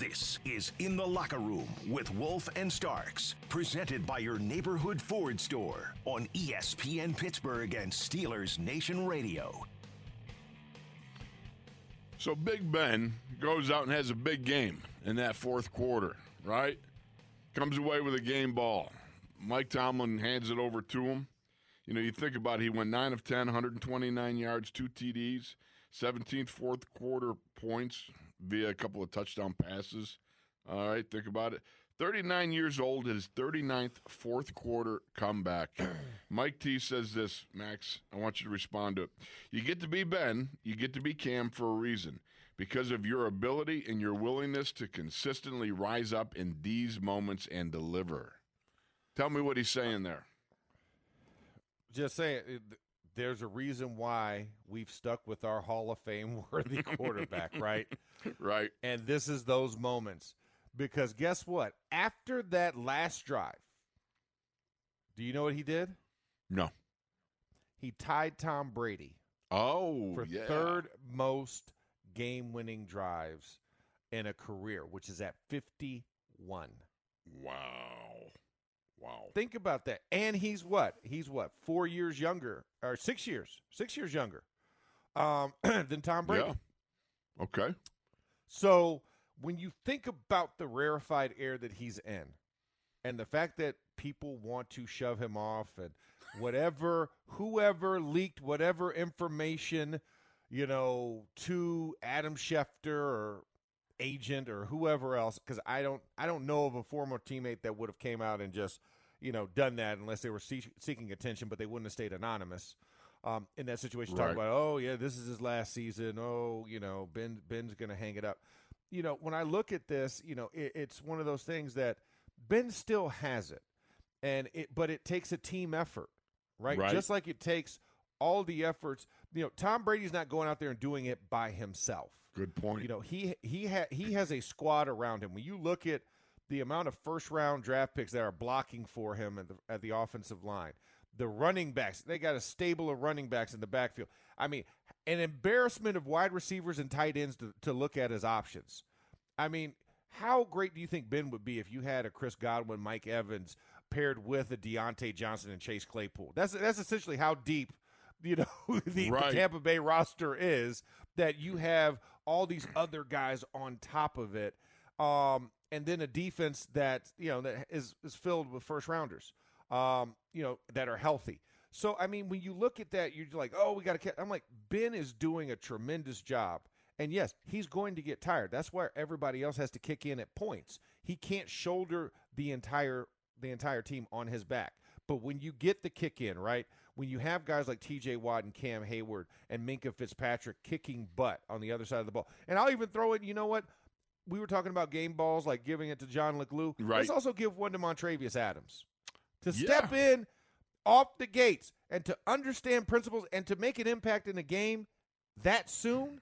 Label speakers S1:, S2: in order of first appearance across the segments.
S1: This is In the Locker Room with Wolf and Starks, presented by your neighborhood Ford store on ESPN Pittsburgh and Steelers Nation Radio.
S2: So Big Ben goes out and has a big game in that fourth quarter, right? Comes away with a game ball. Mike Tomlin hands it over to him. You know, you think about it, he went 9 of 10, 129 yards, two TDs, 17th fourth quarter points via a couple of touchdown passes. All right, think about it. 39 years old, his 39th fourth quarter comeback. Mike T says this, Max. I want you to respond to it. You get to be Ben, you get to be Cam for a reason because of your ability and your willingness to consistently rise up in these moments and deliver. Tell me what he's saying there.
S3: Just saying, there's a reason why we've stuck with our Hall of Fame worthy quarterback, right?
S2: Right.
S3: And this is those moments. Because guess what? After that last drive, do you know what he did?
S2: No.
S3: He tied Tom Brady
S2: Oh,
S3: for
S2: yeah.
S3: third most game winning drives in a career, which is at 51.
S2: Wow. Wow.
S3: Think about that. And he's what? He's what? Four years younger, or six years, six years younger um, than Tom Brady.
S2: Yeah. Okay.
S3: So when you think about the rarefied air that he's in, and the fact that people want to shove him off, and whatever, whoever leaked whatever information, you know, to Adam Schefter or agent or whoever else, because I don't, I don't know of a former teammate that would have came out and just, you know, done that unless they were see- seeking attention, but they wouldn't have stayed anonymous. Um, in that situation, talking about, oh yeah, this is his last season. Oh, you know, Ben Ben's going to hang it up you know, when I look at this, you know, it, it's one of those things that Ben still has it, and it, but it takes a team effort, right?
S2: Right.
S3: Just like it takes all the efforts. You know, Tom Brady's not going out there and doing it by himself.
S2: Good point.
S3: You know, he he ha- he has a squad around him. When you look at the amount of first round draft picks that are blocking for him at the, at the offensive line, the running backs, they got a stable of running backs in the backfield. I mean, an embarrassment of wide receivers and tight ends to, to look at as options. I mean, how great do you think Ben would be if you had a Chris Godwin, Mike Evans paired with a Diontae Johnson and Chase Claypool? That's that's essentially how deep you know the, the Tampa Bay roster is that you have all these other guys on top of it, um, and then a defense that you know that is is filled with first rounders, um, you know that are healthy. So I mean, when you look at that, you're like, oh, we got to. I'm like, Ben is doing a tremendous job, and yes, he's going to get tired. That's why everybody else has to kick in at points. He can't shoulder the entire the entire team on his back. But when you get the kick in, right? When you have guys like T.J. Watt and Cam Heyward and Minkah Fitzpatrick kicking butt on the other side of the ball, and I'll even throw it. You know what? We were talking about game balls, like giving it to John Leglue.
S2: Right.
S3: Let's also give one to Montravius Adams to
S2: Yeah.
S3: step in off the gates and to understand principles and to make an impact in a game that soon.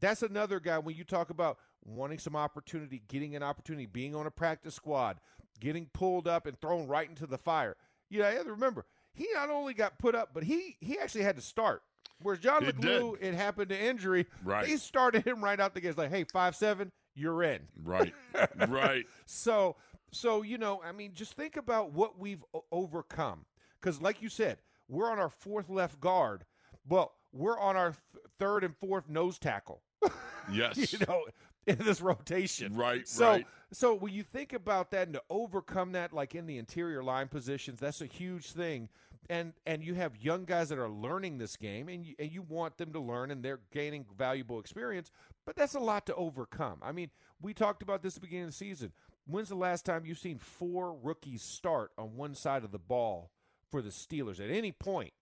S3: That's another guy when you talk about wanting some opportunity, getting an opportunity, being on a practice squad, getting pulled up and thrown right into the fire. You know, remember, he not only got put up, but he he actually had to start. Whereas John Leglue, it happened to injury.
S2: Right.
S3: They started him right out the gates, like, hey, five seven, you're in.
S2: right. right.
S3: So, so you know, I mean, just think about what we've overcome. Because, like you said, we're on our fourth left guard. Well, we're on our th- third and fourth nose tackle.
S2: Yes.
S3: you know, in this rotation.
S2: Right,
S3: So,
S2: right.
S3: so when you think about that and to overcome that, like in the interior line positions, that's a huge thing. And and you have young guys that are learning this game, and you, and you want them to learn, and they're gaining valuable experience. But that's a lot to overcome. I mean, we talked about this at the beginning of the season. When's the last time you've seen four rookies start on one side of the ball for the Steelers at any point?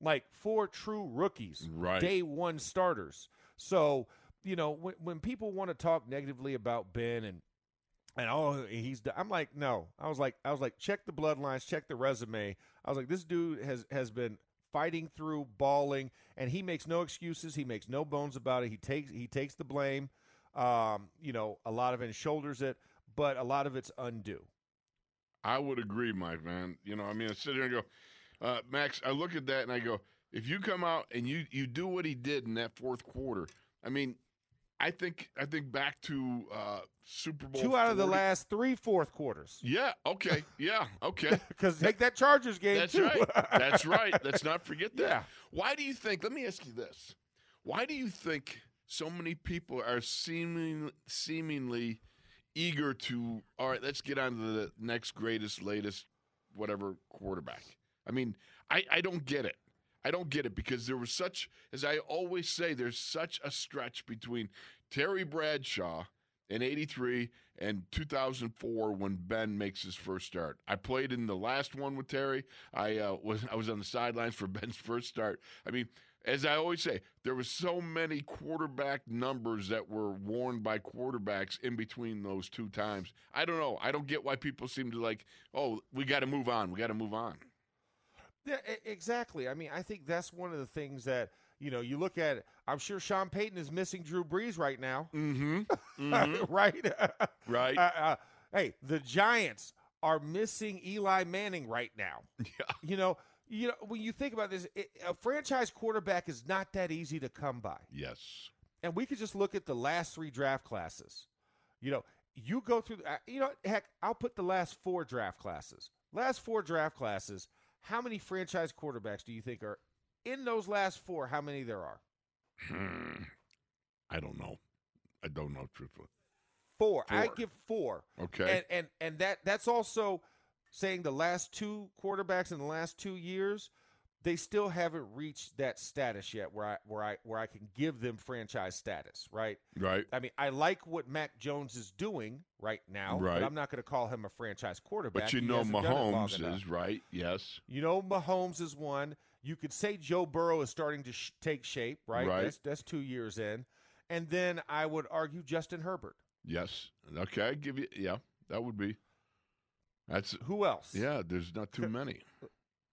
S3: Like four true rookies,
S2: Right.
S3: day one starters. So, you know, when, when people want to talk negatively about Ben and and oh he's I'm like no. I was like I was like check the bloodlines check the resume. I was like this dude has has been fighting through bawling and he makes no excuses. He makes no bones about it. He takes he takes the blame um you know a lot of it and shoulders it but a lot of it's undue.
S2: I would agree, Mike, man. You know, I mean, I sit here and go, uh, Max, I look at that and I go, if you come out and you, you do what he did in that fourth quarter, I mean, I think I think back to uh, Super Bowl.
S3: Two out of the last three fourth quarters.
S2: Yeah. Okay. Yeah. Okay.
S3: Because take that Chargers game
S2: That's
S3: too.
S2: right. That's right. Let's not forget that.
S3: Yeah.
S2: Why do you think? Let me ask you this: Why do you think so many people are seeming seemingly eager to? All right, let's get on to the next greatest, latest, whatever quarterback. I mean, I I don't get it. I don't get it because there was such, as I always say, there's such a stretch between Terry Bradshaw in 83 and 2004 when Ben makes his first start. I played in the last one with Terry. I uh, was I was on the sidelines for Ben's first start. I mean, as I always say, there was so many quarterback numbers that were worn by quarterbacks in between those two times. I don't know. I don't get why people seem to like, "Oh, we got to move on. We got to move on."
S3: Yeah, exactly. I mean, I think that's one of the things that you know. You look at. I'm sure Sean Payton is missing Drew Brees right now,
S2: Mm-hmm.
S3: right?
S2: Right.
S3: Uh, uh, hey, the Giants are missing Eli Manning right now.
S2: Yeah.
S3: You know, you know when you think about this, it, a franchise quarterback is not that easy to come by.
S2: Yes.
S3: And we could just look at the last three draft classes. You know, you go through. Uh, you know, heck, I'll put the last four draft classes. Last four draft classes. How many franchise quarterbacks do you think are in those last four? How many there are?
S2: Hmm. I don't know. I don't know truthfully.
S3: Four. I give four.
S2: Okay.
S3: And and and that that's also saying the last two quarterbacks in the last two years, they still haven't reached that status yet where I where I where I can give them franchise status, right?
S2: right.
S3: I mean, I like what Mac Jones is doing right now,
S2: Right.
S3: but I'm not going to call him a franchise quarterback.
S2: But you
S3: He
S2: know
S3: hasn't done it long
S2: Mahomes is right. Yes.
S3: You know Mahomes is one. You could say Joe Burrow is starting to sh- take shape, right?
S2: Right.
S3: That's that's 2 years in. And then I would argue Justin Herbert.
S2: Yes. Okay. I give you. Yeah. That would be. That's.
S3: Who else?
S2: Yeah. There's not too many.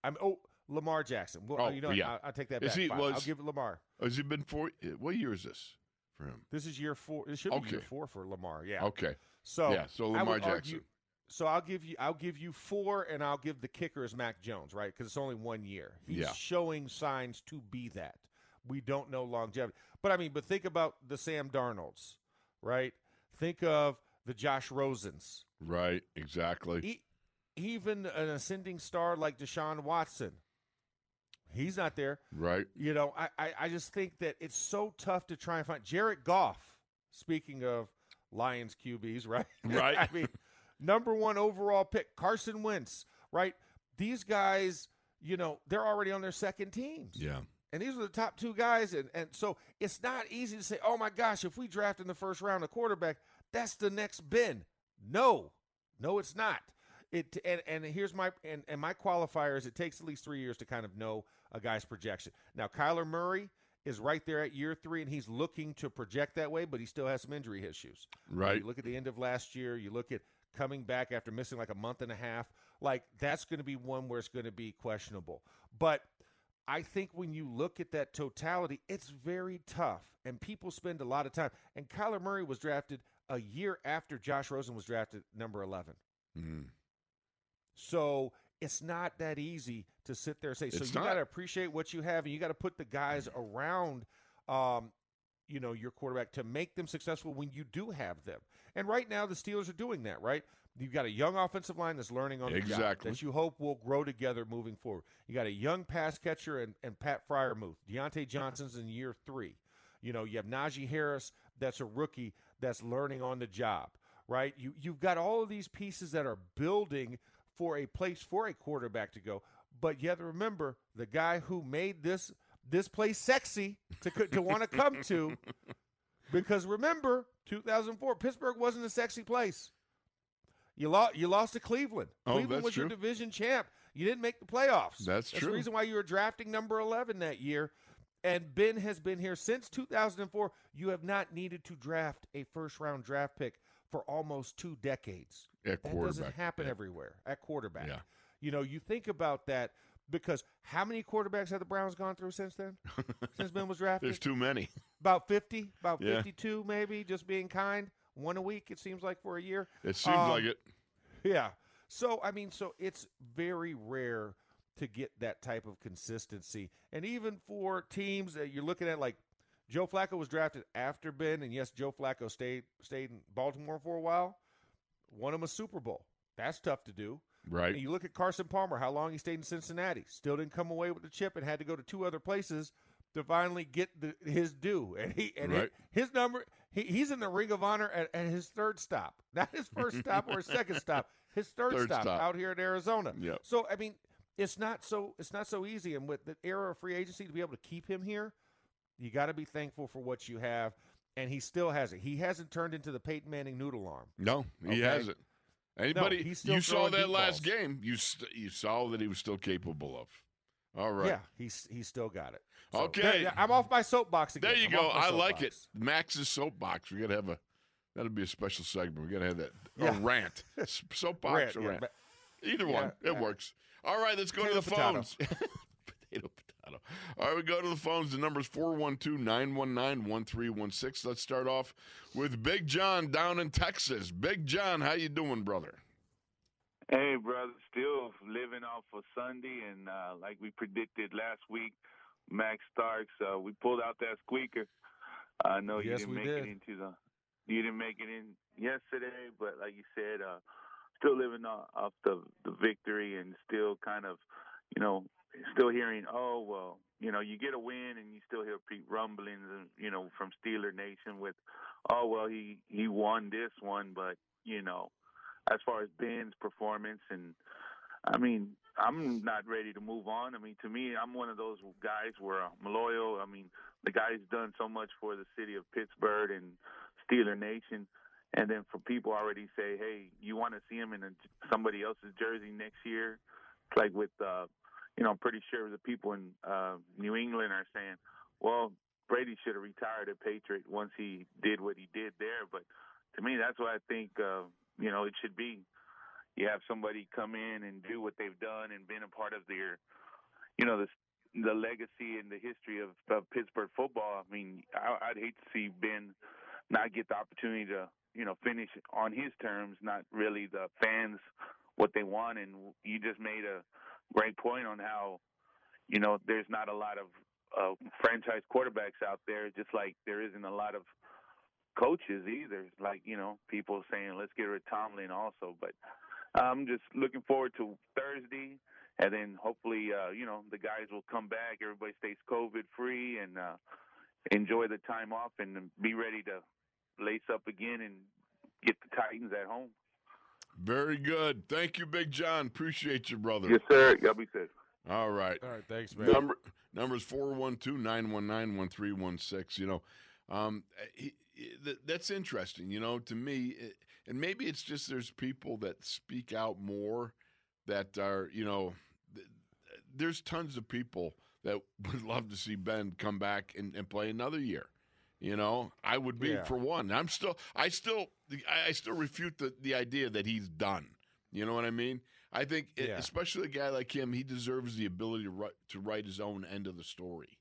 S3: I'm oh Lamar Jackson. Well, uh,
S2: Oh,
S3: you know,
S2: yeah.
S3: I'll, I'll take that back.
S2: he- was-
S3: I'll give it Lamar.
S2: Has he been four? What year is this for him?
S3: This is year four. It should be year four for Lamar. Yeah.
S2: Okay.
S3: So
S2: yeah. So
S3: I
S2: Lamar Jackson.
S3: argue. So I'll give you. I'll give you four, and I'll give the kicker as Mac Jones, right? Because it's only one year. He's
S2: Yeah.
S3: showing signs to be that. We don't know longevity, but I mean, but think about the Sam Darnolds, right? Think of the Josh Rosens,
S2: Right. Exactly.
S3: e- even an ascending star like Deshaun Watson. He's not there.
S2: right.
S3: You know, I, I, I just think that it's so tough to try and find Jared Goff. Speaking of Lions QBs, right?
S2: Right.
S3: I mean, number one overall pick, Carson Wentz, right? These guys, you know, they're already on their second teams.
S2: Yeah.
S3: And these are the top two guys. And, and so it's not easy to say, oh my gosh, if we draft in the first round a quarterback, that's the next Ben. No, no, it's not. It and, and here's my and, and my qualifier is it takes at least three years to kind of know a guy's projection. Now Kyler Murray is right there at year three, and he's looking to project that way, but he still has some injury issues.
S2: Right.
S3: You look at the end of last year. You look at coming back after missing like a month and a half. Like that's going to be one where it's going to be questionable. But I think when you look at that totality, it's very tough, and people spend a lot of time. And Kyler Murray was drafted a year after Josh Rosen was drafted number eleven.
S2: Mhm.
S3: So it's not that easy to sit there and say. So you got to appreciate what you have, and you got to put the guys around, um, you know, your quarterback to make them successful when you do have them. And right now, the Steelers are doing that. Right, you've got a young offensive line that's learning on the job
S2: Exactly.
S3: that you hope will grow together moving forward. You got a young pass catcher and, and Pat Freiermuth. Diontae Johnson's in year three. You know, you have Najee Harris that's a rookie that's learning on the job, right? You you've got all of these pieces that are building for a place for a quarterback to go. But you have to remember the guy who made this this place sexy to to want to come to, because remember 2004 Pittsburgh wasn't a sexy place. You lost you lost to Cleveland.
S2: Oh,
S3: Cleveland was your division champ. You didn't make the playoffs.
S2: That's
S3: That's
S2: true.
S3: the reason why you were drafting number 11 that year. And Ben has been here since 2004. You have not needed to draft a first round draft pick for almost two decades.
S2: At
S3: That doesn't happen
S2: yeah.
S3: everywhere at quarterback.
S2: Yeah.
S3: You know, you think about that because how many quarterbacks have the Browns gone through since then? since Ben was drafted?
S2: There's too many.
S3: about 50, about
S2: Yeah.
S3: 52 maybe, just being kind. One a week, it seems like, for a year.
S2: It seems
S3: Um,
S2: like it.
S3: Yeah. So I mean, so it's very rare to get that type of consistency, and even for teams that you're looking at, like Joe Flacco was drafted after Ben, and yes, Joe Flacco stayed stayed in Baltimore for a while. Won him a Super Bowl. That's tough to do.
S2: Right.
S3: And you look at Carson Palmer, how long he stayed in Cincinnati, still didn't come away with the chip, and had to go to two other places to finally get the, his due. And he and
S2: Right.
S3: his, his number, he, he's in the Ring of Honor at, at his third stop, not his first stop or his second stop, his third,
S2: Third
S3: stop,
S2: stop.
S3: out here in Arizona.
S2: Yep.
S3: So I mean, it's not so it's not so easy, and with the era of free agency to be able to keep him here, you got to be thankful for what you have. And he still has it. He hasn't turned into the Peyton Manning noodle arm.
S2: No, he
S3: Okay.
S2: hasn't. Anybody?
S3: still
S2: you saw that last
S3: balls.
S2: game. You st- you saw that he was still capable of. All right.
S3: Yeah, he's he's still got it.
S2: Okay.
S3: there- I'm off my soapbox again.
S2: There you
S3: I'm
S2: go. I like it. Max's soapbox. We gotta have a. That'll be a special segment. We gotta have that.
S3: Yeah.
S2: A rant. Soapbox
S3: Rant,
S2: or
S3: yeah,
S2: rant. Either
S3: yeah,
S2: one. It works. All right, let's go to the
S3: potato.
S2: phones. potato, potato. All right, we go to the phones. The number's 412 919 1316. Let's start off with Big John down in Texas. Big John, how you doing, brother?
S4: Hey, brother, still living off of Sunday, and uh, like we predicted last week, Max Starks, uh, we pulled out that squeaker. I know you
S3: Yes,
S4: didn't
S3: we
S4: make
S3: did.
S4: it into the, you didn't make it in yesterday, but like you said, uh, still living off, off the the victory, and still kind of, you know, still hearing, oh well, you know, you get a win, and you still hear rumblings, uh, you know, from Steeler Nation with, oh well, he he won this one, but you know as far as Ben's performance and I mean, I'm not ready to move on. I mean, to me, I'm one of those guys where I'm loyal. I mean, the guy's done so much for the city of Pittsburgh and Steeler Nation. And then for people already say, hey, you want to see him in a, somebody else's jersey next year? It's like with, uh, you know, I'm pretty sure the people in uh, New England are saying, well, Brady should have retired a Patriot once he did what he did there. But to me, that's what I think, uh, you know, it should be. You have somebody come in and do what they've done and been a part of their, you know, the the legacy and the history of, of Pittsburgh football. I mean, I, I'd hate to see Ben not get the opportunity to, you know, finish on his terms, not really the fans what they want. And you just made a great point on how, you know, there's not a lot of uh, franchise quarterbacks out there, just like there isn't a lot of coaches either. Like you know, people saying let's get rid of Tomlin also. But I'm just looking forward to Thursday, and then hopefully, uh, you know, the guys will come back. Everybody stays COVID free and uh, enjoy the time off and be ready to lace up again and get the Titans at home.
S2: Very good. Thank you, Big John. Appreciate you, brother.
S4: Yes, sir. Y'all be safe.
S2: All right.
S3: All right, thanks, man.
S2: Number numbers 412-919-1316. You know, um, he, he- th- that's interesting. You know, to me, it, and maybe it's just there's people that speak out more that are, you know, th- there's tons of people that would love to see Ben come back and, and play another year. You know, I would be
S3: Yeah.
S2: for one. I'm still, I still, I I still refute the, the idea that he's done. You know what I mean? I think, e-
S3: Yeah.
S2: especially a guy like him, he deserves the ability to write to write his own end of the story.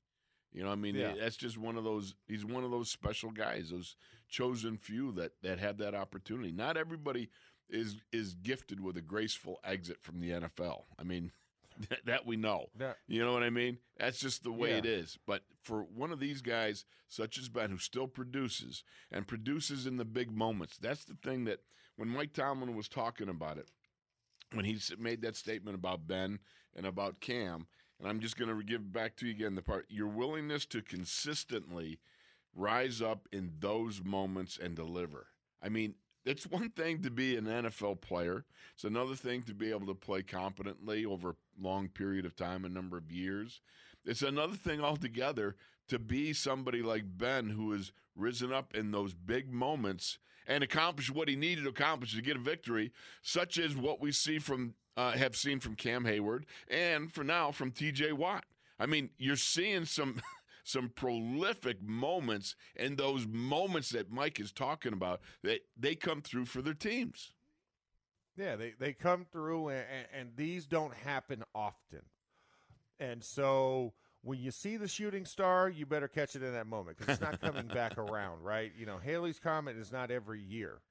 S2: You know, what I mean,
S3: Yeah.
S2: that's just one of those. He's one of those special guys, those chosen few that that have that opportunity. Not everybody is is gifted with a graceful exit from the NFL. I mean, that we know.
S3: That-
S2: You know what I mean? That's just the way
S3: Yeah.
S2: it is. But for one of these guys, such as Ben, who still produces and produces in the big moments, that's the thing that when Mike Tomlin was talking about it, when he made that statement about Ben and about Cam, and I'm just going to give back to you again the part your willingness to consistently rise up in those moments and deliver. I mean, it's one thing to be an NFL player. It's another thing to be able to play competently over a long period of time, a number of years. It's another thing altogether to be somebody like Ben who has risen up in those big moments and accomplished what he needed to accomplish to get a victory, such as what we see from uh, have seen from Cam Heyward and for now from T.J. Watt. I mean, you're seeing some some prolific moments, and those moments that Mike is talking about that they come through for their teams.
S3: Yeah, they, they come through, and, and, these don't happen often. And so when you see the shooting star, you better catch it in that moment because it's not coming back around, right? You know, Halley's Comet is not every year.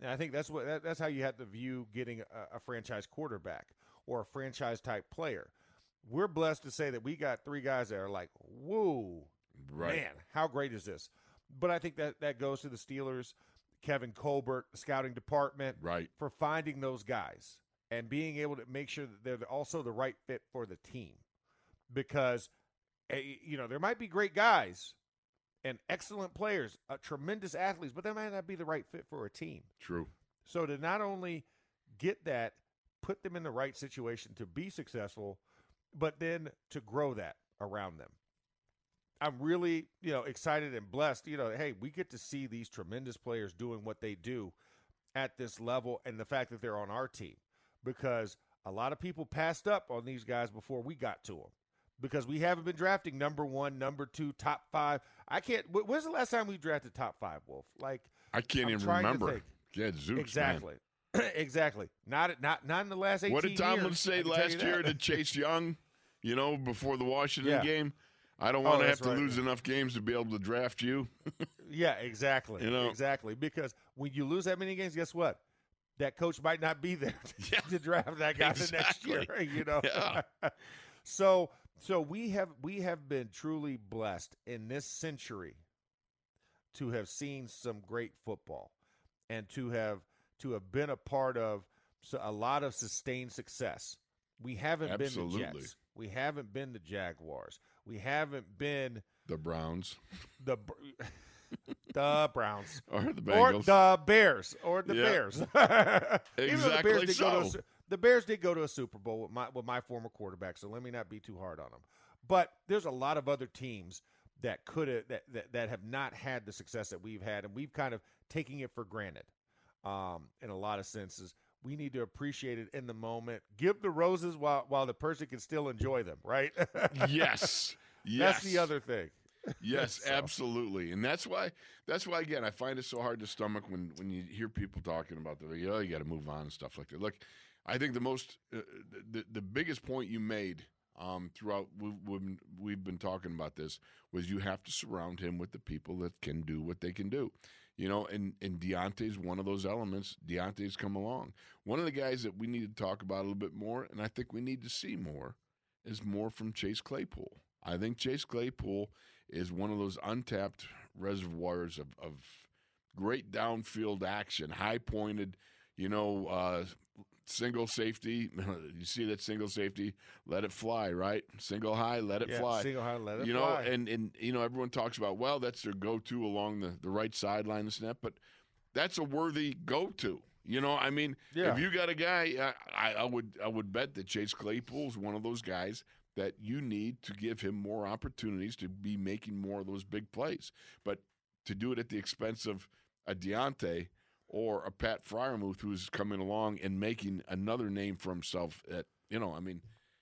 S3: And I think that's what that, that's how you have to view getting a, a franchise quarterback or a franchise type player. We're blessed to say that we got three guys that are like, whoa,
S2: Right.
S3: Man, how great is this? But I think that that goes to the Steelers, Kevin Colbert, scouting department,
S2: Right.
S3: for finding those guys and being able to make sure that they're also the right fit for the team. Because, eh, you know, there might be great guys and excellent players, uh, tremendous athletes, but they might not be the right fit for a team.
S2: True.
S3: So to not only get that, put them in the right situation to be successful, but then to grow that around them. I'm really, you know, excited and blessed. You know, hey, we get to see these tremendous players doing what they do at this level and the fact that they're on our team because a lot of people passed up on these guys before we got to them because we haven't been drafting number one, number two, top five. I can't. wh- When's the last time we drafted top five, Wolf? Like,
S2: I can't
S3: I'm
S2: even remember. Yeah, Zeus. man.
S3: exactly. exactly. Not not not in the last 18
S2: What did Tomlin
S3: years,
S2: say last year to Chase Young? You know, before the Washington
S3: Yeah.
S2: game, I don't
S3: Oh,
S2: want to have to
S3: right.
S2: lose enough games to be able to draft you.
S3: Yeah, exactly.
S2: You know?
S3: exactly. Because when you lose that many games, guess what? That coach might not be there to,
S2: Yeah.
S3: to draft that guy the next year. You know.
S2: Yeah.
S3: so so we have we have been truly blessed in this century to have seen some great football and to have to have been a part of a lot of sustained success. We haven't
S2: Absolutely.
S3: been the Jets. We haven't been the Jaguars. We haven't been
S2: The Browns
S3: the the Browns
S2: or the Bengals or
S3: the Bears or the
S2: Yeah.
S3: Bears. Even
S2: Exactly
S3: the Bears did go to a,
S2: so.
S3: The Bears did go to a Super Bowl with my with my former quarterback, so let me not be too hard on them. But there's a lot of other teams that could have that, that that have not had the success that we've had, and we've kind of taking it for granted. Um, in a lot of senses, we need to appreciate it in the moment. Give the roses while while the person can still enjoy them. Right?
S2: yes. Yes.
S3: That's the other thing.
S2: Yes,
S3: So-
S2: absolutely, and that's why that's why again I find it so hard to stomach when when you hear people talking about the oh you got to move on and stuff like that. Look, I think the most uh, the the biggest point you made um, throughout we've, we've we've been talking about this was you have to surround him with the people that can do what they can do. You know, and and Diontae's one of those elements. Diontae's come along. One of the guys that we need to talk about a little bit more, and I think we need to see more, is more from Chase Claypool. I think Chase Claypool is one of those untapped reservoirs of, of great downfield action, high pointed, you know, uh, single safety. You see that single safety, let it fly, right? Single high, let it
S3: yeah,
S2: fly.
S3: single high, let it
S2: you know, and and you know, everyone talks about well, that's their go to along the, the right sideline and snap, but that's a worthy go to. You know, I mean,
S3: Yeah.
S2: if you got a guy, I, I, I would I would bet that Chase Claypool's one of those guys that you need to give him more opportunities to be making more of those big plays. But to do it at the expense of a Diontae or a Pat Freiermuth who's coming along and making another name for himself at you know, I mean,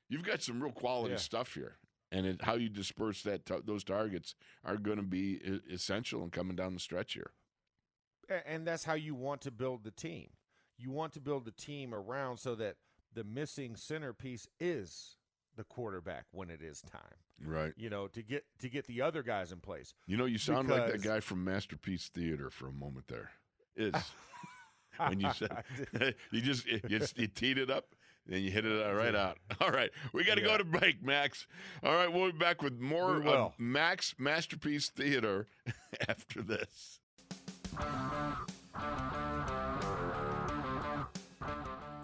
S2: you've got some real quality
S3: Yeah.
S2: stuff here. And it, how you disperse that t- those targets are going to be essential in coming down the stretch here.
S3: And that's how you want to build the team. You want to build the team around so that the missing centerpiece is the quarterback when it is time.
S2: Right.
S3: You know, to get to get the other guys in place.
S2: You know, you sound like that guy from Masterpiece Theater for a moment there. Is when you said you just you, just- you teed it up, then you hit it uh, right out. All right, we got to go
S3: Yeah.
S2: to break, Max. All right, we'll be back with more
S3: We
S2: of. Max Masterpiece Theater after this.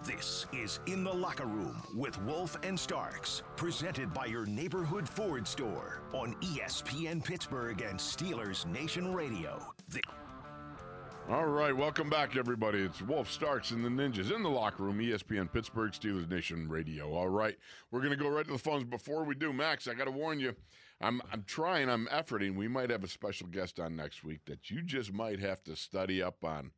S1: This is In the Locker Room with Wolf and Starks, presented by your neighborhood Ford store on ESPN Pittsburgh and Steelers Nation Radio. The-
S2: All right, welcome back, everybody. It's Wolf Starks and the Ninjas in the locker room, ESPN Pittsburgh Steelers Nation Radio. All right, we're going to go right to the phones. Before we do, Max, I got to warn you, I'm I'm trying, I'm efforting. We might have a special guest on next week that you just might have to study up on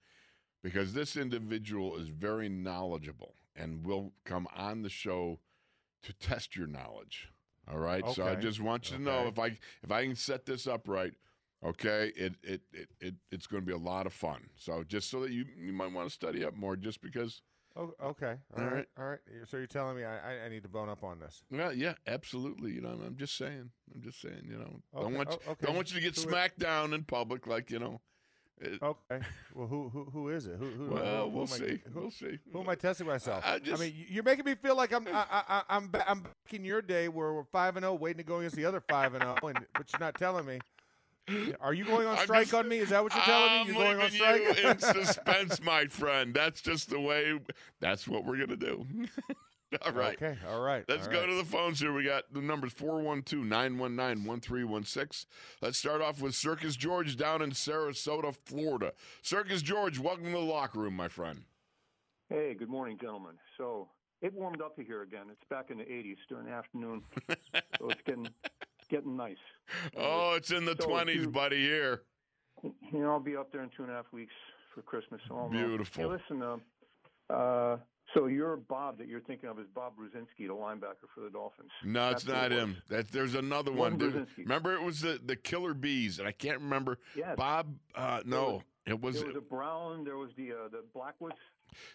S2: because this individual is very knowledgeable and will come on the show to test your knowledge. All right, so I just want you to know if I if I can set this up right. Okay, it it, it, it it's going to be a lot of fun. So just so that you you might want to study up more, just because.
S3: Oh, okay.
S2: All
S3: All right.
S2: right.
S3: All right. So you're telling me I, I- need to bone up on this.
S2: Well, yeah, absolutely. You know, I'm just saying. I'm just saying. You know, don't want you,
S3: oh, okay.
S2: don't want you to get
S3: Who is-
S2: smacked down in public, like you know. it-
S3: Okay. Well, who who who is it? Who who? who-
S2: well,
S3: who
S2: we'll
S3: I-
S2: see.
S3: Who,
S2: We'll see.
S3: who am I testing myself?
S2: I just- I
S3: mean, you're making me feel like I'm I, I, I- I'm ba- I'm back in your day where we're five and zero, waiting to go against the other five and zero, and but you're not telling me Are you going on strike
S2: just-
S3: on me? Is that what you're telling
S2: I'm
S3: me? You're going on
S2: leaving
S3: strike?
S2: you in suspense, my friend. That's just the way. That's what we're gonna do. All right.
S3: Okay. All right.
S2: Let's
S3: all
S2: go
S3: right.
S2: to the phones here. We got the numbers 412 919 1316. Let's start off with Circus George down in Sarasota, Florida. Circus George, welcome to the locker room, my friend.
S5: Hey, good morning, gentlemen. So it warmed up here again. It's back in the 80s during the afternoon, so it's getting getting nice.
S2: Oh, it's in the
S5: So
S2: 20s,
S5: you-
S2: buddy, here.
S5: You know, I'll be up there in two and a half weeks for Christmas. So
S2: Beautiful.
S5: Hey, listen, um, uh, so your Bob that you're thinking of is Bob Brudzinski, the linebacker for the Dolphins.
S2: No, it's
S5: That's
S2: not him. That, there's another one.
S5: Brudzinski.
S2: remember, it was the, the Killer Bees, and I can't remember.
S5: Yes.
S2: Bob, uh, no. It was,
S5: There was a Brown. There was the uh, the Blackwoods.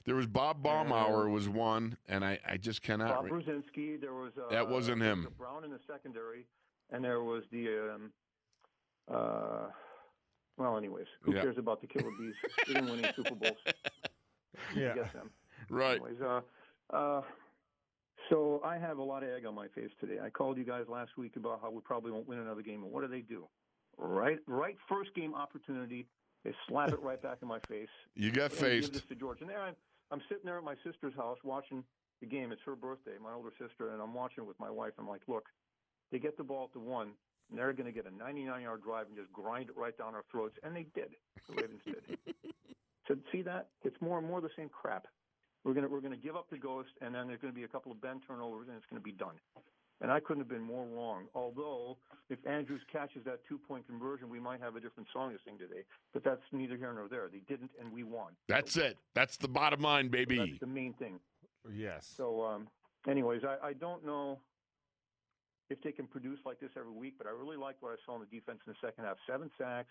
S2: there was Bob Baumhower was one, and I, I just cannot.
S5: Bob
S2: re-
S5: Brudzinski. There was uh,
S2: That wasn't him.
S5: was a Brown in the secondary, and there was the um, uh, well, anyways, who
S2: Yeah.
S5: cares about the Killer Bees? they didn't win any Super Bowls.
S3: Yeah.
S5: Get them.
S2: right.
S5: Anyways, uh, uh, so I have a lot of egg on my face today. I called you guys last week about how we probably won't win another game, and what do they do? Right, right, first game opportunity, they slap it right back in my face.
S2: You got
S5: and give
S2: faced.
S5: this to George. And there I'm, I'm sitting there at my sister's house watching the game. It's her birthday, my older sister, and I'm watching it with my wife. I'm like, look, they get the ball at the one, and they're going to get a 99-yard drive and just grind it right down our throats, and they did. The Ravens did. So see that? It's more and more the same crap. We're gonna we're gonna give up the ghost, and then there's going to be a couple of Ben turnovers, and it's going to be done. And I couldn't have been more wrong. Although, if Andrews catches that two point conversion, we might have a different song to sing today. But that's neither here nor there. They didn't, and we won.
S2: That's it. That's the bottom line,
S5: So
S2: baby.
S5: That's the main thing.
S3: Yes.
S5: So, um, anyways, I, I don't know if they can produce like this every week, but I really liked what I saw in the defense in the second half. Seven sacks.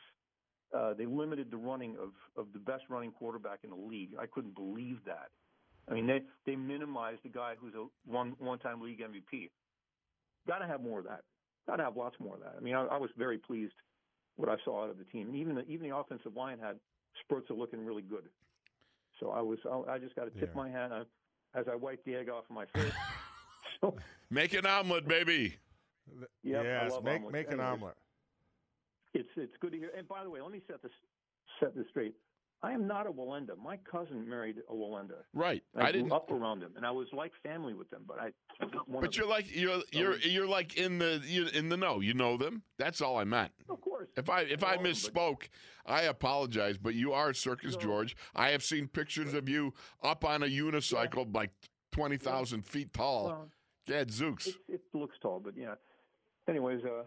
S5: Uh, they limited the running of, of the best running quarterback in the league. I couldn't believe that. I mean, they they minimized the guy who's a one one time league MVP. Got to have more of that. Got to have lots more of that. I mean, I, I was very pleased what I saw out of the team, and even the, even the offensive line had spurts of looking really good. So I was I, I just got to tip
S3: Yeah.
S5: my hat uh, as I wiped the egg off of my face. so
S2: Make an omelet, baby.
S5: Yep,
S3: yes. Make
S5: omelets.
S3: make an
S5: Anyways.
S3: omelet.
S5: it's it's good to hear. And by the way, let me set this set this straight. I am not a Wallenda. My cousin married a Wallenda.
S2: Right.
S5: I,
S2: I
S5: grew
S2: didn't.
S5: up around them, and I was like family with them. But I,
S2: But you're
S5: them.
S2: like you're you're you're like in the you in the know. You know them. That's all I meant.
S5: of course.
S2: If I if I
S5: Know 'em, but-
S2: misspoke, I apologize. But you are Circus
S5: No.
S2: George. I have seen pictures of you up on a unicycle like twenty thousand feet tall.
S5: Well,
S2: Gadzooks.
S5: it, it looks tall, but yeah. Anyways, uh,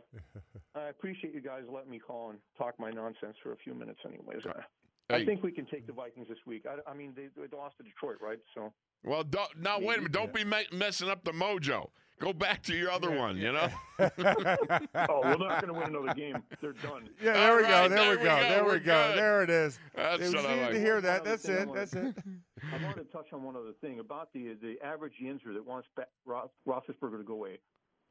S5: I appreciate you guys letting me call and talk my nonsense for a few minutes. Anyways, uh, I think we can take the Vikings this week. I, I mean, they, they lost to Detroit, right? So
S2: Well, don't, now wait a minute. Don't be me- messing up the mojo. Go back to your other one. You know.
S5: oh, we're not going to win another game. They're done.
S3: Yeah, there we
S2: All
S3: go.
S2: right,
S3: there, we go. There
S2: We're
S3: we go. There it is.
S2: That's
S3: It was
S2: what I like.
S3: to hear that. That's it.
S5: wanna-
S3: That's it.
S5: I wanted to touch on one other thing about the the average Yinzer that wants Ba- Roethlisberger to go away.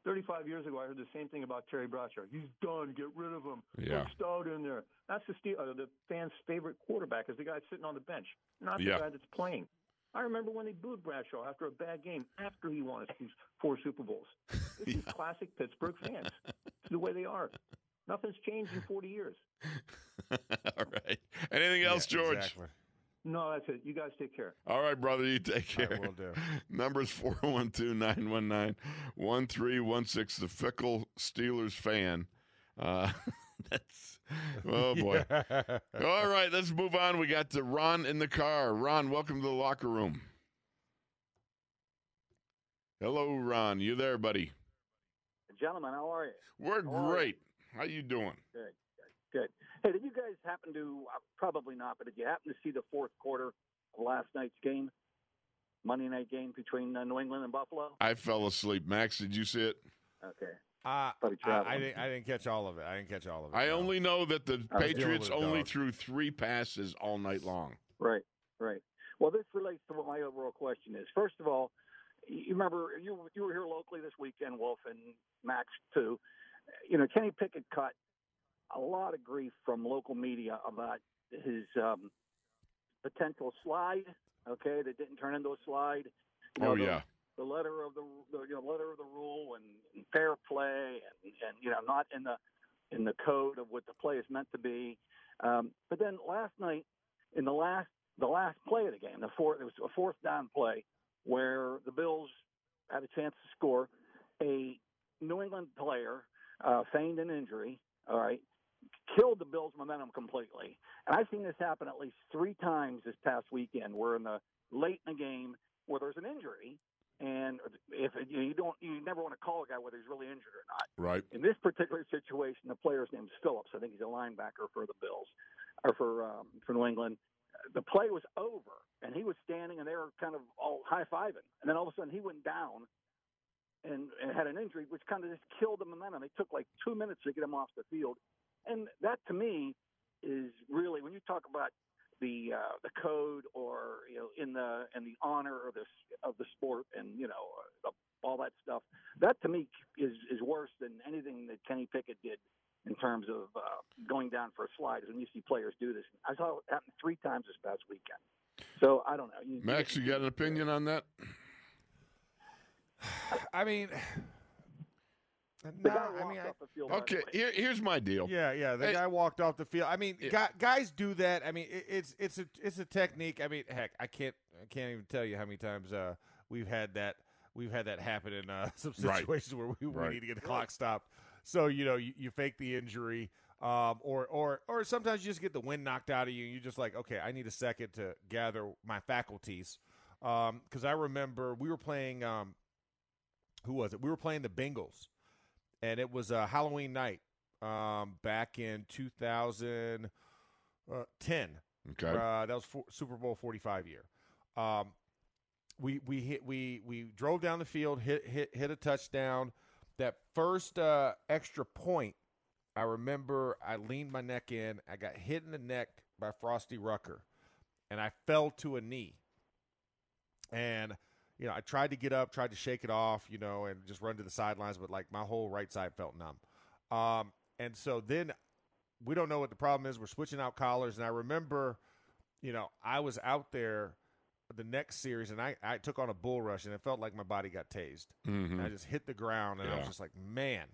S5: Thirty-five years ago, I heard the same thing about Terry Bradshaw. He's done. Get rid of him.
S2: Yeah.
S5: Put Stoudt in there. That's the Steel, uh, the fans' favorite quarterback is the guy sitting on the bench, not the
S2: Yeah.
S5: guy that's playing. I remember when they booed Bradshaw after a bad game, after he won his four Super Bowls. This is classic Pittsburgh fans. It's the way they are. Nothing's changed in 40 years.
S2: all right. Anything else,
S3: Yeah,
S2: George?
S3: Exactly.
S5: No, that's it. You guys take care.
S2: All right, brother. You take
S3: I
S2: care.
S3: will do.
S2: Numbers 412 919 1316. The fickle Steelers fan. Uh, that's, oh boy.
S3: Yeah.
S2: All right, let's move on. We got to Ron in the car. Ron, welcome to the locker room. Hello, Ron. You there, buddy?
S6: Gentlemen, how are you?
S2: We're
S6: How are you?
S2: great. How you doing?
S6: Good, good, good. Hey, did you guys happen to, uh, probably not, but did you happen to see the fourth quarter of last night's game? Monday night game between uh, New England and Buffalo?
S2: I fell asleep. Max, did you see it?
S6: Okay.
S3: Uh, I. I didn't. I didn't catch all of it. I didn't catch all of it.
S2: I
S3: no.
S2: only know that the
S6: I
S2: Patriots only
S3: dog.
S2: threw three passes all night long.
S6: Right, right. Well, this relates to what my overall question is. First of all, you remember you you were here locally this weekend, Wolf and Max too. You know, Kenny Pickett cut a lot of grief from local media about his um, potential slide. Okay, that didn't turn into a slide. You know,
S2: Oh
S6: the-
S2: yeah.
S6: the letter of the, the you know, letter of the rule and, and fair play and, and you know not in the in the code of what the play is meant to be. Um, but then last night, in the last the last play of the game, the fourth it was a fourth down play where the Bills had a chance to score. A New England player uh, feigned an injury. All right, killed the Bills' momentum completely. And I've seen this happen at least three times this past weekend, where in the late in the game where there's an injury, and if you, you don't, you never want to call a guy whether he's really injured or not.
S2: Right.
S6: In this particular situation, the player's name is Phillips. I think he's a linebacker for the Bills, or for um, for New England. The play was over, and he was standing, and they were kind of all high fiving, and then all of a sudden he went down. And, and had an injury, which kind of just killed the momentum. It took like two minutes to get him off the field, and that to me is really when you talk about the uh, the code or you know in the in the honor of this of the sport and you know uh, all that stuff. That to me is is worse than anything that Kenny Pickett did in terms of uh, going down for a slide. When you see players do this, I saw it happen three times this past weekend. So I don't know. You,
S2: Max, you got an opinion on that?
S3: I mean,
S6: the
S3: no,
S6: guy
S3: I mean, I,
S6: off the field.
S2: Okay,
S6: right
S2: here, here's my deal.
S3: Yeah, yeah. The
S2: Hey.
S3: guy walked off the field. I mean,
S2: Yeah.
S3: guys do that. I mean, it, it's it's a it's a technique. I mean, heck, I can't I can't even tell you how many times uh, we've had that we've had that happen in uh, some
S2: Right.
S3: situations where we,
S2: Right.
S3: we need to get the clock stopped. So you know, you, you fake the injury, um, or or or sometimes you just get the wind knocked out of you. and You're just like, okay, I need a second to gather my faculties. Because I remember we were playing. Um, who was it? We were playing the Bengals, and it was a Halloween night um, back in 2010.
S2: Okay.
S3: Uh, that was for, Super Bowl 45 year. Um, we we hit we we drove down the field, hit hit hit a touchdown. That first uh, extra point, I remember I leaned my neck in. I got hit in the neck by Frosty Rucker, and I fell to a knee. And you know, I tried to get up, tried to shake it off, you know, and just run to the sidelines, but like my whole right side felt numb. Um, and so then we don't know what the problem is. We're switching out collars, and I remember, you know, I was out there the next series, and I, I took on a bull rush, and it felt like my body got tased.
S2: Mhm.
S3: And I just hit the ground, and I was just like, man,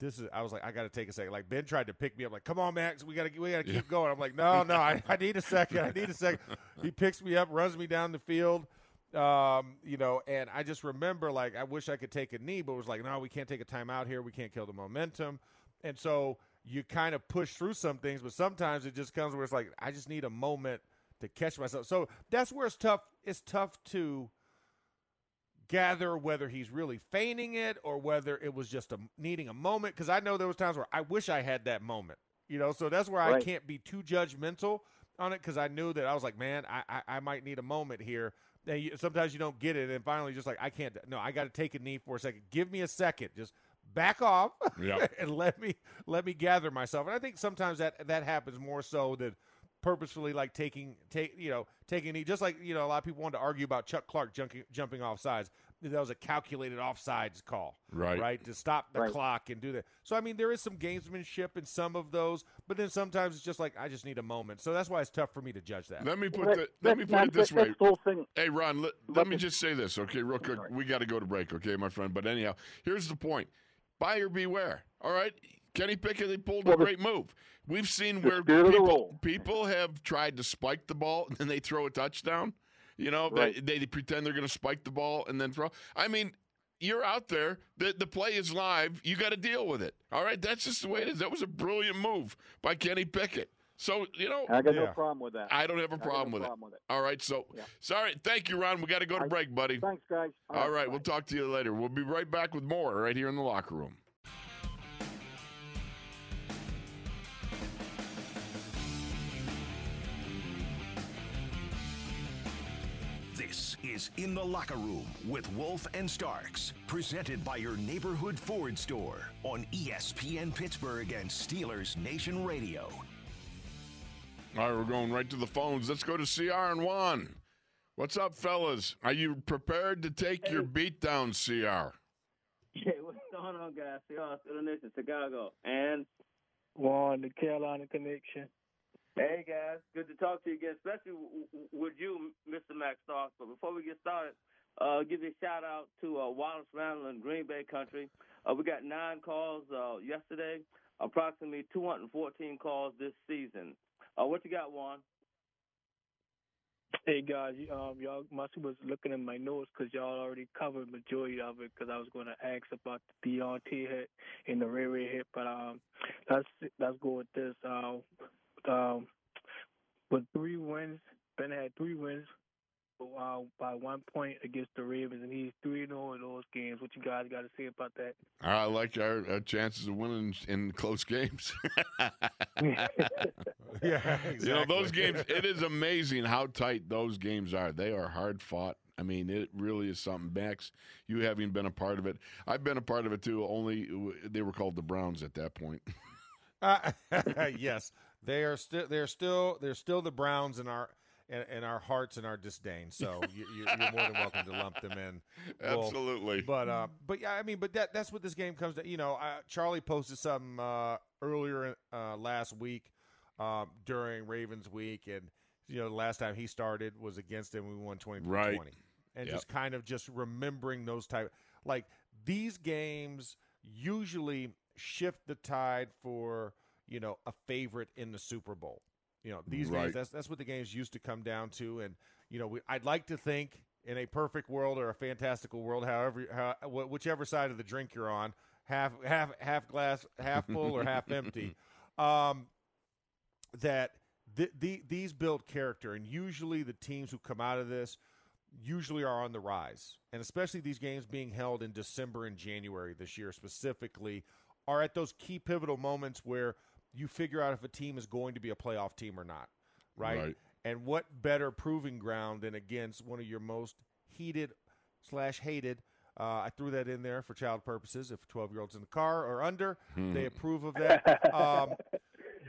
S3: this is. I was like, I got to take a second. Like Ben tried to pick me up, like, come on, Max, we got to we got to
S2: Yeah.
S3: keep going. I'm like, no, no, I, I need a second. I need a second. he picks me up, runs me down the field. Um, you know, and I just remember like I wish I could take a knee, but it was like, no, we can't take a timeout here. We can't kill the momentum. And so you kind of push through some things, but sometimes it just comes where it's like I just need a moment to catch myself. So that's where it's tough. It's tough to gather whether he's really feigning it or whether it was just a needing a moment. Because I know there was times where I wish I had that moment. You know, so that's where I can't be too judgmental on it because I knew that I was like, man, I, I, I might need a moment here. And you, sometimes you don't get it, and finally, just like I can't. No, I got to take a knee for a second. Give me a second. Just back off
S2: Yep.
S3: and let me let me gather myself. And I think sometimes that that happens more so than purposefully like taking take you know taking a knee. Just like you know a lot of people want to argue about Chuck Clark jumping jumping off sides. That was a calculated offsides call,
S2: Right.
S3: Right to stop the
S6: Right.
S3: clock and do that. So I mean, there is some gamesmanship in some of those, but then sometimes it's just like I just need a moment. So that's why it's tough for me to judge that.
S2: Let me put
S6: That-
S2: the, let
S6: that-
S2: me put
S6: that-
S2: it this way.
S6: That's whole thing.
S2: Hey, Ron, let, let
S6: Let
S2: me
S6: me-
S2: just say this, okay, real quick.
S6: sorry.
S2: We got to go to break, okay, my friend. But anyhow, here's the point buyer beware, all right? Kenny Pickett, they pulled a
S6: Well, the-
S2: great move. We've seen where
S6: spirit of the
S2: people, people have tried to spike the ball and then they throw a touchdown. You know,
S6: Right.
S2: they, they pretend they're going to spike the ball and then throw. I mean, you're out there. The, the play is live. You got to deal with it. All right? That's just the way it is. That was a brilliant move by Kenny Pickett. So, you know,
S6: I got no
S3: Yeah.
S6: problem with that.
S2: I don't have a
S6: got no
S2: problem with it.
S6: with it.
S2: All right. So,
S6: Yeah.
S2: sorry. Thank you, Ron. We got to go to
S6: I-
S2: break, buddy.
S6: Thanks, guys.
S2: All right,
S6: bye.
S2: we'll talk to you later. We'll be right back with more right here in the locker room.
S1: This is In the Locker Room with Wolf and Starks, presented by your neighborhood Ford store on ESPN Pittsburgh and Steelers Nation Radio.
S2: All right, we're going right to the phones. Let's go to CR and Juan. What's up, fellas? Are you prepared to take your beat down, CR?
S7: Hey, what's going on, guys? Y'all still in this in Chicago. And
S8: Juan, the Carolina connection.
S7: Hey, guys, good to talk to you again, especially with you, Mr. Max Starks. But before we get started, uh, give a shout out to uh, Wallace Randall in Green Bay country. Uh, we got nine calls uh, yesterday. approximately 214 calls this season. Uh, what you got, Juan?
S8: Hey guys, um, y'all must was looking at my notes because y'all already covered majority of it. Because I was going to ask about the Diontae hit and the Ray Ray hit, but um, let's let's go with this. Um, um, with three wins, Ben had three wins. Uh, by one point against the Ravens, and he's three zero in those games. What you guys got to say about that?
S2: I like our, our chances of winning in close games.
S3: yeah, exactly.
S2: You know, those games, it is amazing how tight those games are. They are hard fought. I mean, it really is something. Max, you having been a part of it, I've been a part of it too. Only they were called the Browns at that point.
S3: Uh, yes, they are still. They're still. They're still the Browns in our in, in our hearts and our disdain. So you, you, you're more than welcome to lump them in. Wolf.
S2: Absolutely.
S3: But uh, but yeah, I mean, but that that's what this game comes to. You know, uh, Charlie posted something uh, earlier uh, last week um, during Ravens week, and you know, the last time he started was against him. We won 20
S2: Right.
S3: 20. And
S2: Yep.
S3: just kind of just remembering those type like these games usually shift the tide for you know a favorite in the Super Bowl. You know these
S2: Right.
S3: games. That's that's what the games used to come down to. And you know we, I'd like to think in a perfect world or a fantastical world, however, how, whichever side of the drink you're on, half half half glass half full or half empty. Um, that th- the, these build character, and usually the teams who come out of this usually are on the rise, and especially these games being held in December and January this year specifically, are at those key pivotal moments where you figure out if a team is going to be a playoff team or not, right?
S2: Right.
S3: And what better proving ground than against one of your most heated slash hated. Uh, I threw that in there for child purposes. If 12 year olds in the car or under, they approve of that. Um,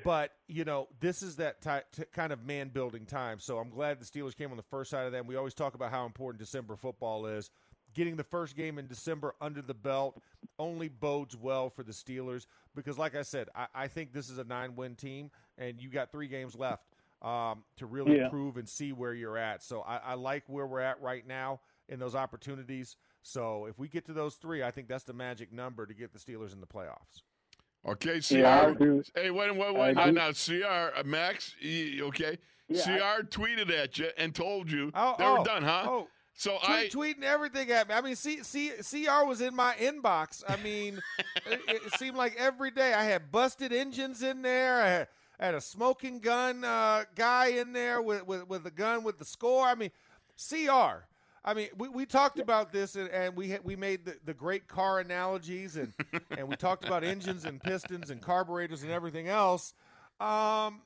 S3: but you know, this is that ti t- kind of man building time. So I'm glad the Steelers came on the first side of that. And we always talk about how important December football is. Getting the first game in December under the belt only bodes well for the Steelers because, like I said, I, I think this is a nine win team, and you got three games left um, to really
S8: Yeah.
S3: prove and see where you're at. So I, I like where we're at right now in those opportunities. So if we get to those three, I think that's the magic number to get the Steelers in the playoffs.
S2: Okay, CR.
S8: Yeah, I.
S2: Hey, wait, wait, wait. Now, now, CR, uh, Max, okay?
S7: Yeah,
S2: CR tweeted at you and told you
S3: Oh,
S2: they were
S3: oh,
S2: done, huh?
S3: Oh,
S2: so
S3: tweet,
S2: I,
S3: tweeting everything at me. I mean, C, C, CR was in my inbox. I mean, it, it seemed like every day I had busted engines in there. I had, I had a smoking gun uh, guy in there with, with, with a gun with the score. I mean, CR. I mean, we, we talked about this and, and we we made the, the great car analogies and, and we talked about engines and pistons and carburetors and everything else. Um,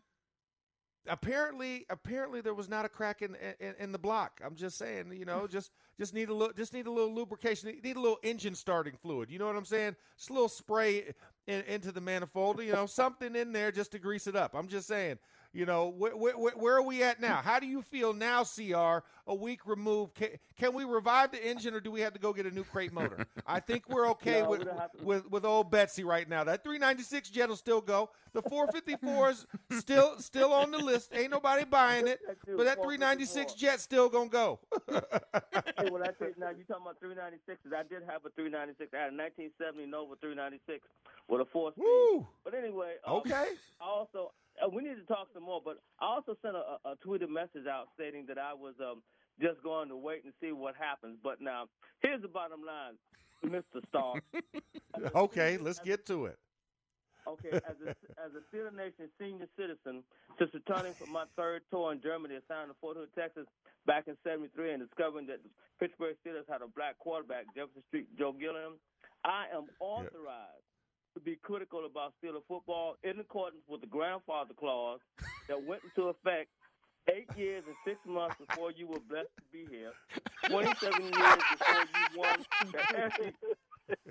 S3: apparently apparently there was not a crack in, in in the block. I'm just saying you know just just need a little just need a little lubrication need a little engine starting fluid. You know what i'm saying? Just a little spray in, into the manifold you know something in there just to grease it up. I'm just saying you know wh- wh- wh- where are we at now how do you feel now cr a week removed can, can we revive the engine or do we have to go get a new crate motor i think we're okay
S7: No,
S3: with,
S7: we don't have to.
S3: with with old betsy right now that 396 jet will still go the 454s still still on the list ain't nobody buying it but that 396 jet still gonna go
S7: hey, when I say now, you talking about 396s. I did have a 396. I had a 1970 Nova 396 with a four speed.
S3: Woo!
S7: But anyway, um,
S3: okay
S7: I also uh, we need to talk some more. But I also sent a, a, tweeted message out stating that I was um, just going to wait and see what happens. But now here's the bottom line, Mr. Stark.
S3: okay let's get to it
S7: Okay, as a as a Steeler Nation senior citizen, since returning from my third tour in Germany, assigned to Fort Hood, Texas, back in '73, and discovering that the Pittsburgh Steelers had a black quarterback, Jefferson Street Joe Gilliam, I am authorized to be critical about Steeler football in accordance with the grandfather clause that went into effect eight years and six months before you were blessed to be here, 27 years before you won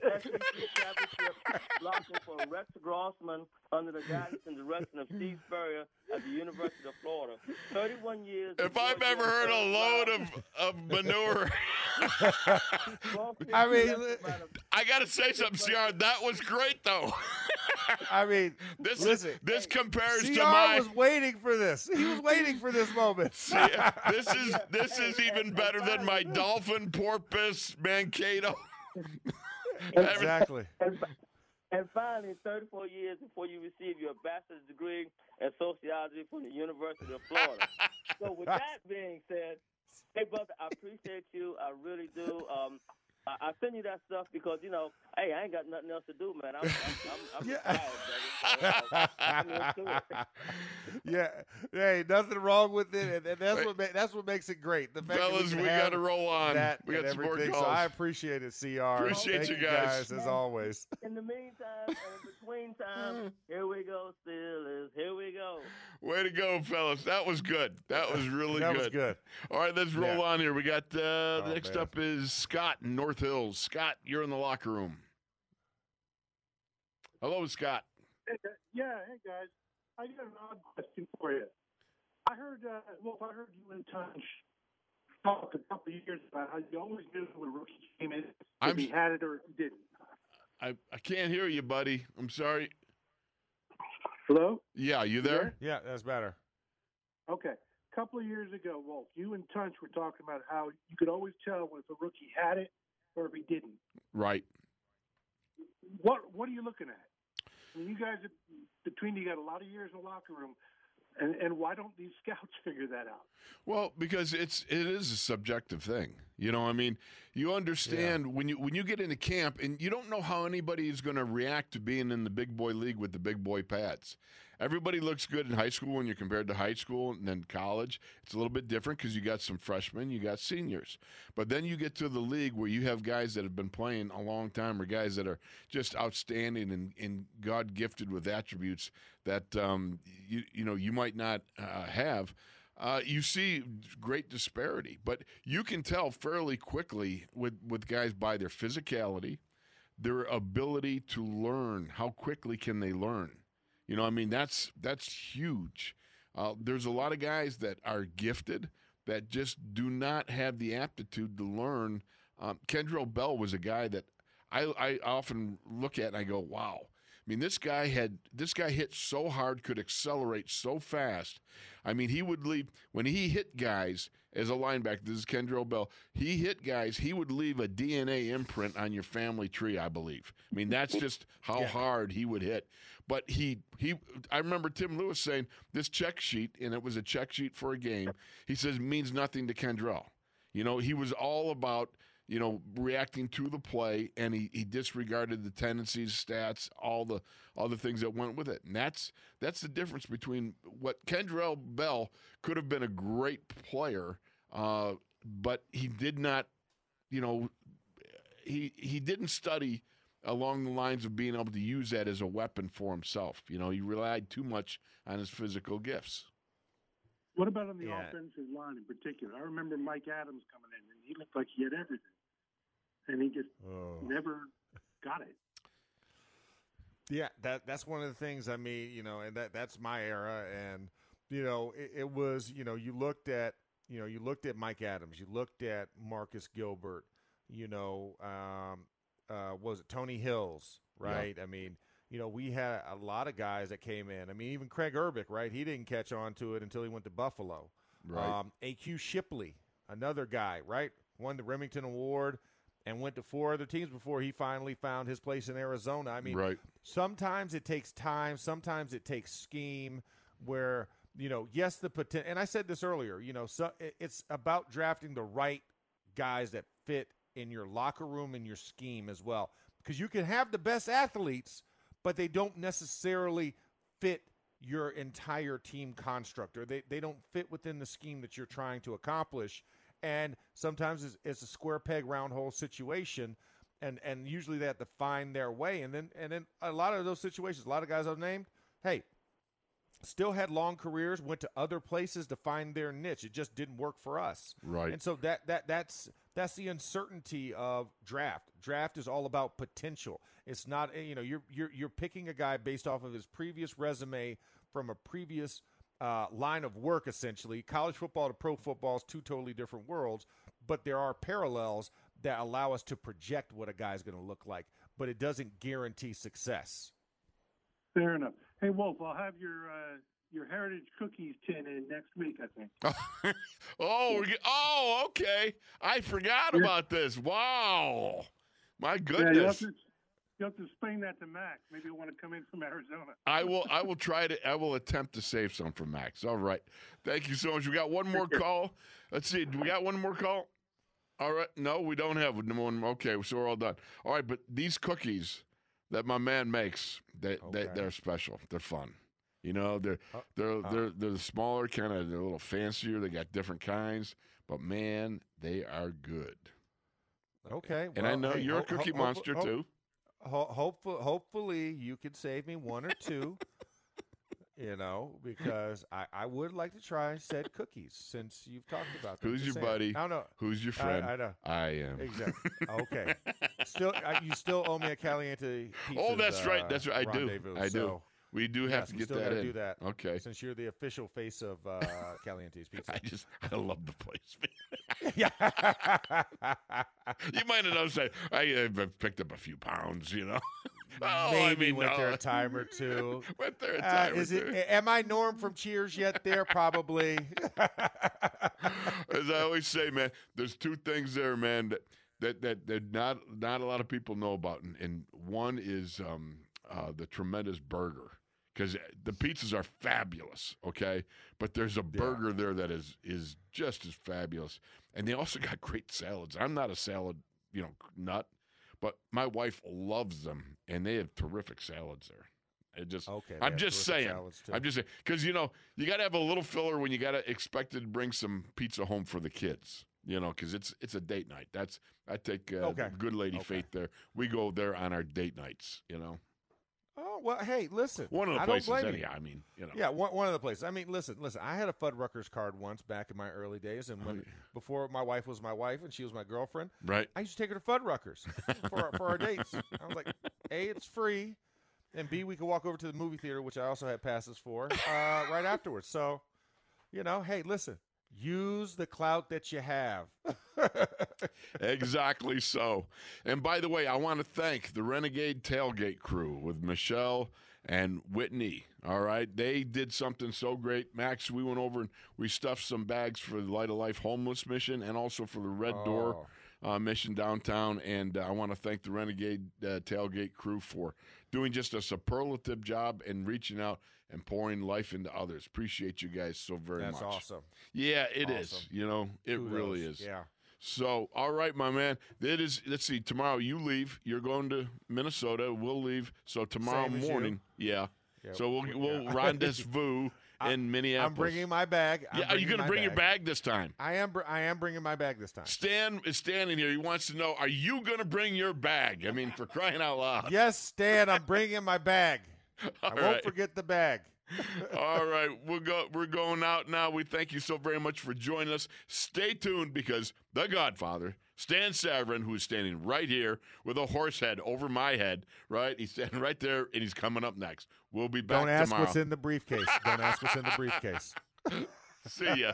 S7: SEC SEC championship, blocking for Rex Grossman under the guidance and direction of Steve Spurrier at the University of Florida. 31 years.
S2: if I've ever heard a load of, of manure,
S3: I mean,
S7: that's about a-
S2: I got to say something, CR. That was great, though.
S3: i mean
S2: this
S3: Listen,
S2: this compares
S3: CR
S2: to my.
S3: was waiting for this he was waiting for this moment
S2: See, this is this is even better than my dolphin porpoise mankato.
S3: exactly
S5: And,
S7: And finally, 34 years before you receive your bachelor's degree in sociology from the University of Florida. so, with that being said, hey, brother, I appreciate you. I really do. Um, I, I send you that stuff because you know, hey, I ain't got nothing else to do, man. I'm, I'm, I'm, I'm
S3: Yeah.
S7: retired, brother. So, uh, I'm into it.
S3: yeah, hey, nothing wrong with it, and, and that's what ma- that's what makes it great. The fact that
S2: Fellas,
S3: can
S2: we
S3: have
S2: got to roll on.
S3: that
S2: We got some more
S3: everything.
S2: calls.
S3: So I appreciate it, Cr.
S2: Appreciate
S3: Thank
S2: you guys.
S3: as always.
S7: In the meantime, and in between time, here we go, Steelers. Here we go.
S2: Way to go, fellas. That was good. That was really
S3: that
S2: good.
S3: That was good.
S2: All right, let's roll
S3: Yeah.
S2: on here. We got uh,
S3: Oh,
S2: next
S3: man.
S2: up is Scott in North Hills. Scott, you're in the locker room. Hello, Scott.
S9: Yeah, hey guys. I got an odd question for you. I heard, uh, well, I heard you in touch talk a couple of years about how you always knew when a rookie came in if
S2: I'm
S9: he had it or if he didn't.
S2: I, I can't hear you, buddy. I'm sorry.
S9: Hello?
S2: Yeah, you there?
S3: Yeah, that's better.
S9: Okay. A couple of years ago, Wolf, you and Tunch were talking about how you could always tell if a rookie had it or if he didn't.
S2: Right.
S9: What What are you looking at? I mean, you guys, have, between you, got a lot of years in the locker room, and and why don't these scouts figure that out?
S2: Well, because it's it is a subjective thing. You know, I mean, you understand when you when you get into camp and you don't know how anybody is going to react to being in the big boy league with the big boy pads. Everybody looks good in high school when you're compared to high school and then college. It's a little bit different because you got some freshmen, you got seniors. But then you get to the league where you have guys that have been playing a long time or guys that are just outstanding and, and God gifted with attributes that um, you you know you might not uh, have. Uh, you see great disparity, but you can tell fairly quickly with, with guys by their physicality, their ability to learn. How quickly can they learn? You know, I mean, that's that's huge. Uh, there's a lot of guys that are gifted that just do not have the aptitude to learn. Um, Kendrell Bell was a guy that I, I often look at and I go, wow. I mean, this guy had this guy hit so hard, could accelerate so fast. I mean, he would leave when he hit guys as a linebacker. This is Kendrell Bell. He hit guys. He would leave a DNA imprint on your family tree. I believe. I mean, that's just how hard he would hit. But he he. I remember Tim Lewis saying this check sheet, and it was a check sheet for a game. He says means nothing to Kendrell. You know, he was all about you know, reacting to the play, and he, he disregarded the tendencies, stats, all the all the things that went with it. And that's that's the difference between what Kendrell Bell could have been a great player, uh, but he did not, you know, he he didn't study along the lines of being able to use that as a weapon for himself. You know, he relied too much on his physical gifts.
S9: What about on the
S3: Yeah.
S9: offensive line in particular? I remember Mike Adams coming in, and he looked like he had everything, and he just
S3: Oh.
S9: never got it.
S3: Yeah, that that's one of the things. I mean, you know, and that that's my era, and you know, it, it was you know, you looked at you know, you looked at Mike Adams, you looked at Marcus Gilbert, you know, um, uh, was it Tony Hills, right? I mean, you know, we had a lot of guys that came in. I mean, even Kraig Urbik, right? He didn't catch on to it until he went to Buffalo.
S2: Right.
S3: Um, AQ Shipley, another guy, right? Won the Rimington Award and went to four other teams before he finally found his place in Arizona. I mean,
S2: right.
S3: sometimes it takes time sometimes it takes scheme where you know yes the potential and i said this earlier you know so it's about drafting the right guys that fit in your locker room and your scheme as well. Because you can have the best athletes but they don't necessarily fit your entire team construct or they, they don't fit within the scheme that you're trying to accomplish. And sometimes it's, it's a square peg round hole situation and and usually they have to find their way. And then and then a lot of those situations a lot of guys i've named hey still had long careers went to other places to find their niche. It just didn't work for us.
S2: Right.
S3: and so that that that's that's the uncertainty of draft. Draft is all about potential. It's not you know you're you're you're picking a guy based off of his previous resume from a previous uh, line of work essentially. College football to pro football is two totally different worlds but there are parallels that allow us to project what a guy's going to look like but it doesn't guarantee success.
S9: Fair enough. Hey, Wolf, I'll have your uh, your heritage cookies tin in next week. I think.
S2: oh, oh, okay. I forgot
S9: Yeah.
S2: about this. Wow, my
S9: Yeah, you'll
S2: goodness.
S9: to, You have to explain that to Max. Maybe you want to come in from Arizona.
S2: I will. I will try to. I will attempt to save some from Max. All right. Thank you so much. We got one more call. Let's see. Do we got one more call? All right. No, we don't have one. Okay, so we're all done. All right, but these cookies that my man makes, they, they
S3: Okay.
S2: they're special. They're fun. You know, they're
S3: Uh,
S2: they're
S3: uh.
S2: they're they're smaller, kind of. They're a little fancier. They got different kinds, but man, they are good.
S3: Okay.
S2: And I know
S3: hey,
S2: you're a
S3: ho- ho-
S2: cookie
S3: ho-
S2: monster
S3: ho-
S2: too.
S3: Ho- hopefully, hopefully you can save me one or two. you know, because I, I would like to try said cookies since you've talked about them.
S2: Who's
S3: Just
S2: your
S3: saying.
S2: buddy?
S3: I don't know.
S2: Who's your friend?
S3: I know.
S2: I am.
S3: Exactly. Okay. Still, uh, you still owe me a Caliente.
S2: Oh,
S3: Pizzas,
S2: that's right.
S3: uh,
S2: That's right. I do. I do.
S3: so,
S2: We do have
S3: yes,
S2: to
S3: we
S2: get
S3: still
S2: that in.
S3: do that.
S2: Okay.
S3: Since you're the official face of uh, Caliente's Pizza.
S2: I just I love the place.
S3: yeah.
S2: you might have noticed that I, I've picked up a few pounds. You know. oh, I
S3: Maybe
S2: mean,
S3: went there a time or two.
S2: went there a
S3: Uh,
S2: time
S3: is
S2: or
S3: it?
S2: two.
S3: Am I Norm from Cheers yet? There, probably.
S2: As I always say, man, there's two things there, man, that that that, that not not a lot of people know about, and, and one is um, uh, the tremendous burger because the pizzas are fabulous, okay, but there's a burger there that is is just as fabulous, and they also got great salads. I'm not a salad, you know, nut, but my wife loves them, and they have terrific salads there. It just,
S3: Okay,
S2: I'm just saying. I'm just saying because you know you got to have a little filler when you got to expect to bring some pizza home for the kids. You know, because it's it's a date night. That's I take uh,
S3: Okay.
S2: good lady
S3: Okay.
S2: Faith there. We go there on our date nights. You know,
S3: oh well, hey, listen.
S2: one of the
S3: I don't
S2: places
S3: you.
S2: anyhow. I mean, you know,
S3: Yeah, one, one of the places. I mean, listen, listen. I had a Fuddruckers card once back in my early days, and when before my wife was my wife and she was my girlfriend,
S2: right.
S3: I used to take her to Fuddruckers for our, for our dates. I was like, a, it's free, and b, we could walk over to the movie theater, which I also had passes for, uh, right afterwards. So, you know, hey, listen, use the clout that you have.
S2: exactly so. And by the way, I want to thank the Renegade Tailgate crew with Michelle and Whitney. All right, they did something so great. Max, we went over and we stuffed some bags for the Light of Life homeless mission and also for the Red Door uh, mission downtown. And uh, I want to thank the Renegade uh, Tailgate crew for doing just a superlative job and reaching out and pouring life into others. Appreciate you guys so very
S3: That's
S2: much.
S3: That's awesome.
S2: Yeah, it is.
S3: Awesome.
S2: You know, it really is.
S3: Yeah.
S2: So, all right, my man. It is. Let's see. Tomorrow you leave. You're going to Minnesota. We'll leave. So tomorrow
S3: as you.
S2: morning, yeah.
S3: Yeah,
S2: So we'll
S3: we-
S2: we'll
S3: yeah.
S2: rendezvous in Minneapolis.
S3: I'm bringing my bag. I'm
S2: yeah, are you going to bring your bag this time?
S3: I am. br- I am bringing my bag this time.
S2: Stan is standing here. He wants to know: Are you going to bring your bag? I mean, for crying out loud!
S3: Yes, Stan. I'm bringing my bag. I won't
S2: right.
S3: forget the bag.
S2: All right, we'll go. We're going out now. We thank you so very much for joining us. Stay tuned because the Godfather, Stan Savran, who is standing right here with a horse head over my head, right? He's standing right there, and he's coming up next. We'll be back
S3: Don't ask
S2: tomorrow.
S3: what's in the briefcase. Don't ask what's in the briefcase.
S2: See ya.